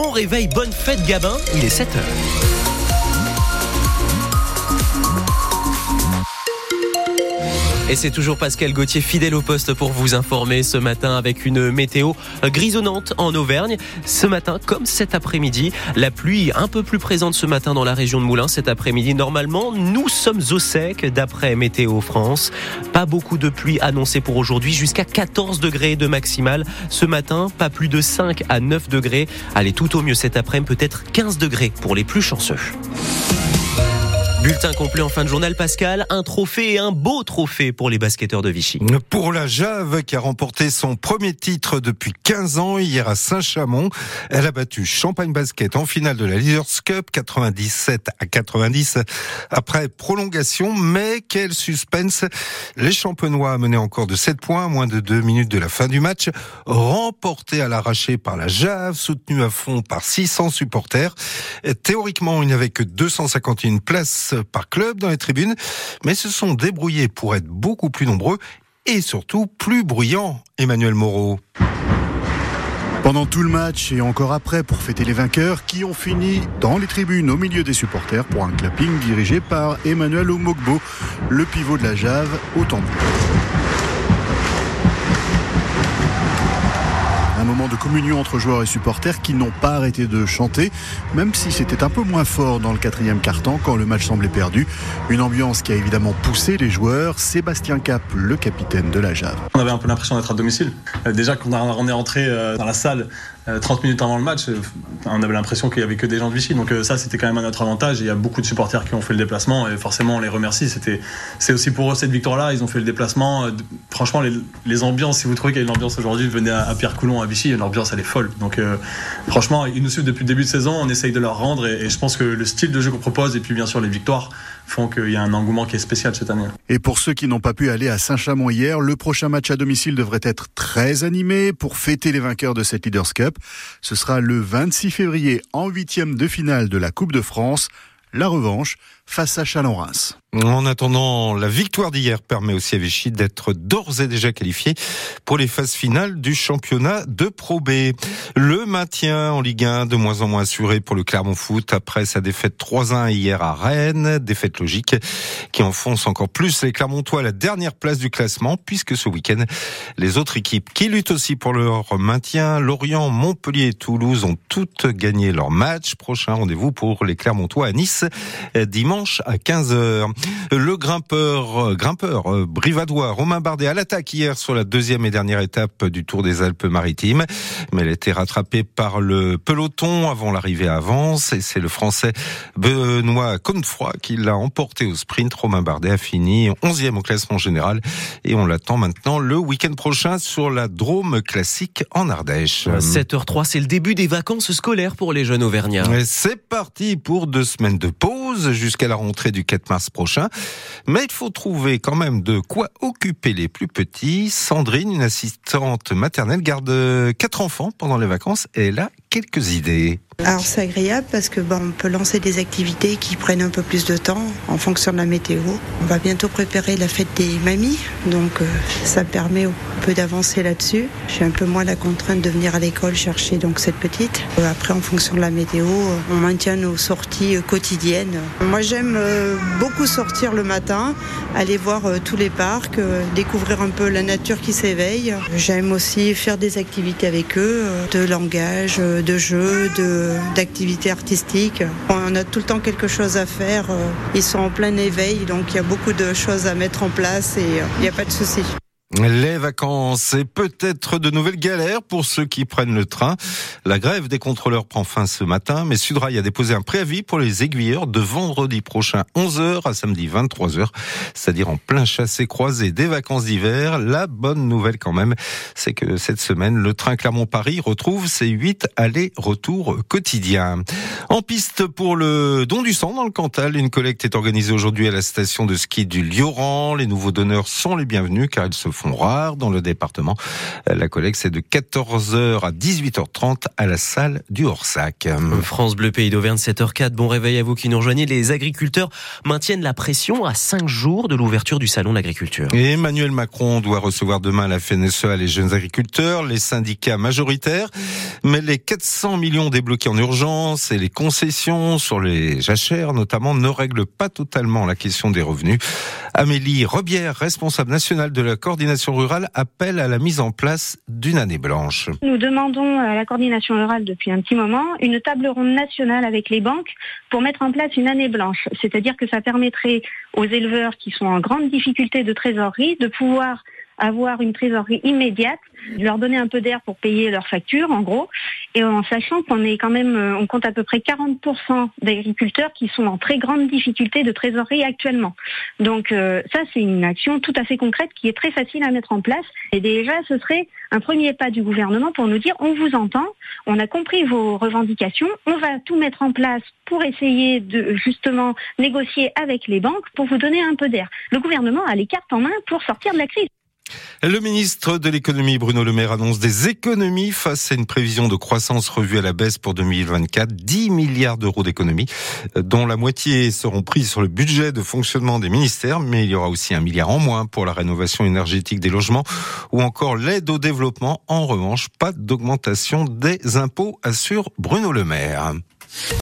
Bon réveil, bonne fête Gabin, il est 7h. Et c'est toujours Pascal Gauthier fidèle au poste pour vous informer ce matin avec une météo grisonnante en Auvergne. Ce matin, comme cet après-midi, la pluie un peu plus présente ce matin dans la région de Moulins. Cet après-midi, normalement, nous sommes au sec d'après Météo France. Pas beaucoup de pluie annoncée pour aujourd'hui, jusqu'à 14 degrés de maximal. Ce matin, pas plus de 5 à 9 degrés. Allez, tout au mieux cet après-midi, peut-être 15 degrés pour les plus chanceux. Bulletin complet en fin de journal, Pascal. Un trophée et un beau trophée pour les basketteurs de Vichy. Pour la Jave, qui a remporté son premier titre depuis 15 ans hier à Saint-Chamond, elle a battu Champagne Basket en finale de la Leaders Cup 97 à 90 après prolongation. Mais quel suspense Les champenois menaient encore de 7 points moins de 2 minutes de la fin du match, remporté à l'arraché par la Jave, soutenu à fond par 600 supporters. Théoriquement, il n'y avait que 251 places par club dans les tribunes, mais se sont débrouillés pour être beaucoup plus nombreux et surtout plus bruyants, Emmanuel Moreau. Pendant tout le match et encore après pour fêter les vainqueurs qui ont fini dans les tribunes au milieu des supporters pour un clapping dirigé par Emmanuel Omogbo, le pivot de la Jave, au tambour. Moment de communion entre joueurs et supporters qui n'ont pas arrêté de chanter, même si c'était un peu moins fort dans le quatrième quart-temps quand le match semblait perdu. Une ambiance qui a évidemment poussé les joueurs. Sébastien Cap, le capitaine de la Jave. On avait un peu l'impression d'être à domicile. Euh, déjà, quand on est rentré euh, dans la salle, 30 euh, minutes avant le match, on avait l'impression qu'il y avait que des gens de Vichy. Donc ça, c'était quand même un autre avantage. Il y a beaucoup de supporters qui ont fait le déplacement et forcément, on les remercie. C'est aussi pour eux cette victoire-là. Ils ont fait le déplacement. Franchement, les, ambiances, si vous trouvez qu'il y a une ambiance aujourd'hui, venez à, Pierre Coulon à Vichy. L'ambiance, elle est folle. Donc franchement, ils nous suivent depuis le début de saison. On essaye de leur rendre et je pense que le style de jeu qu'on propose et puis bien sûr les victoires font qu'il y a un engouement qui est spécial cette année. Et pour ceux qui n'ont pas pu aller à Saint-Chamond hier, le prochain match à domicile devrait être très animé pour fêter les vainqueurs de cette Leaders Cup. Ce sera le 26 février en huitième de finale de la Coupe de France. La revanche face à Chalon-Reims. En attendant, la victoire d'hier permet aussi à Vichy d'être d'ores et déjà qualifié pour les phases finales du championnat de Pro B. Le maintien en Ligue 1 de moins en moins assuré pour le Clermont Foot après sa défaite 3-1 hier à Rennes, défaite logique qui enfonce encore plus les Clermontois à la dernière place du classement puisque ce week-end, les autres équipes qui luttent aussi pour leur maintien, Lorient, Montpellier et Toulouse ont toutes gagné leur match. Prochain rendez-vous pour les Clermontois à Nice dimanche à 15h. Le grimpeur, euh, grimpeur euh, brivadois Romain Bardet à l'attaque hier sur la deuxième et dernière étape du Tour des Alpes-Maritimes. Mais elle a été rattrapée par le peloton avant l'arrivée à Avance et c'est le français Benoît Connefroy qui l'a emporté au sprint. Romain Bardet a fini 11e au classement général et on l'attend maintenant le week-end prochain sur la Drôme classique en Ardèche. 7h03, c'est le début des vacances scolaires pour les jeunes Auvergnats. C'est parti pour deux semaines de pause jusqu'à la rentrée du 4 mars prochain. Mais il faut trouver quand même de quoi occuper les plus petits. Sandrine, une assistante maternelle, garde quatre enfants pendant les vacances et elle a quelques idées. Alors c'est agréable parce que bon, on peut lancer des activités qui prennent un peu plus de temps en fonction de la météo. On va bientôt préparer la fête des mamies, donc euh, ça permet un peu d'avancer là-dessus. J'ai un peu moins la contrainte de venir à l'école chercher donc cette petite. Euh, après en fonction de la météo, euh, on maintient nos sorties quotidiennes. Moi j'aime beaucoup sortir le matin, aller voir tous les parcs, découvrir un peu la nature qui s'éveille. J'aime aussi faire des activités avec eux, de langage, de jeux, de d'activités artistiques. On a tout le temps quelque chose à faire. Ils sont en plein éveil, donc il y a beaucoup de choses à mettre en place et il n'y a pas de souci. Les vacances et peut-être de nouvelles galères pour ceux qui prennent le train. La grève des contrôleurs prend fin ce matin, mais Sudrail a déposé un préavis pour les aiguilleurs de vendredi prochain 11h à samedi 23h, c'est-à-dire en plein chassé croisé des vacances d'hiver. La bonne nouvelle quand même, c'est que cette semaine, le train Clermont-Paris retrouve ses 8 allers-retours quotidiens. En piste pour le don du sang dans le Cantal, une collecte est organisée aujourd'hui à la station de ski du Lioran. Les nouveaux donneurs sont les bienvenus car ils se font rares dans le département. La collecte, c'est de 14h à 18h30 à la salle du Horsac. France Bleu Pays d'Auvergne, 7h04. Bon réveil à vous qui nous rejoignez. Les agriculteurs maintiennent la pression à 5 jours de l'ouverture du salon de l'agriculture. Et Emmanuel Macron doit recevoir demain la FNSEA les jeunes agriculteurs, les syndicats majoritaires. Mais les 400 millions débloqués en urgence et les concessions sur les jachères notamment ne règlent pas totalement la question des revenus. Amélie Robière, responsable nationale de la coordination rurale, appelle à la mise en place d'une année blanche. Nous demandons à la coordination rurale depuis un petit moment une table ronde nationale avec les banques pour mettre en place une année blanche. C'est-à-dire que ça permettrait aux éleveurs qui sont en grande difficulté de trésorerie de pouvoir avoir une trésorerie immédiate, leur donner un peu d'air pour payer leurs factures, en gros, et en sachant qu'on est quand même, euh, on compte à peu près 40% d'agriculteurs qui sont en très grande difficulté de trésorerie actuellement. Donc euh, ça, c'est une action tout à fait concrète qui est très facile à mettre en place. Et déjà, ce serait un premier pas du gouvernement pour nous dire, on vous entend, on a compris vos revendications, on va tout mettre en place pour essayer de justement négocier avec les banques pour vous donner un peu d'air. Le gouvernement a les cartes en main pour sortir de la crise. Le ministre de l'économie Bruno Le Maire annonce des économies face à une prévision de croissance revue à la baisse pour 2024, 10 milliards d'euros d'économies, dont la moitié seront prises sur le budget de fonctionnement des ministères, mais il y aura aussi un milliard en moins pour la rénovation énergétique des logements ou encore l'aide au développement. En revanche, pas d'augmentation des impôts, assure Bruno Le Maire.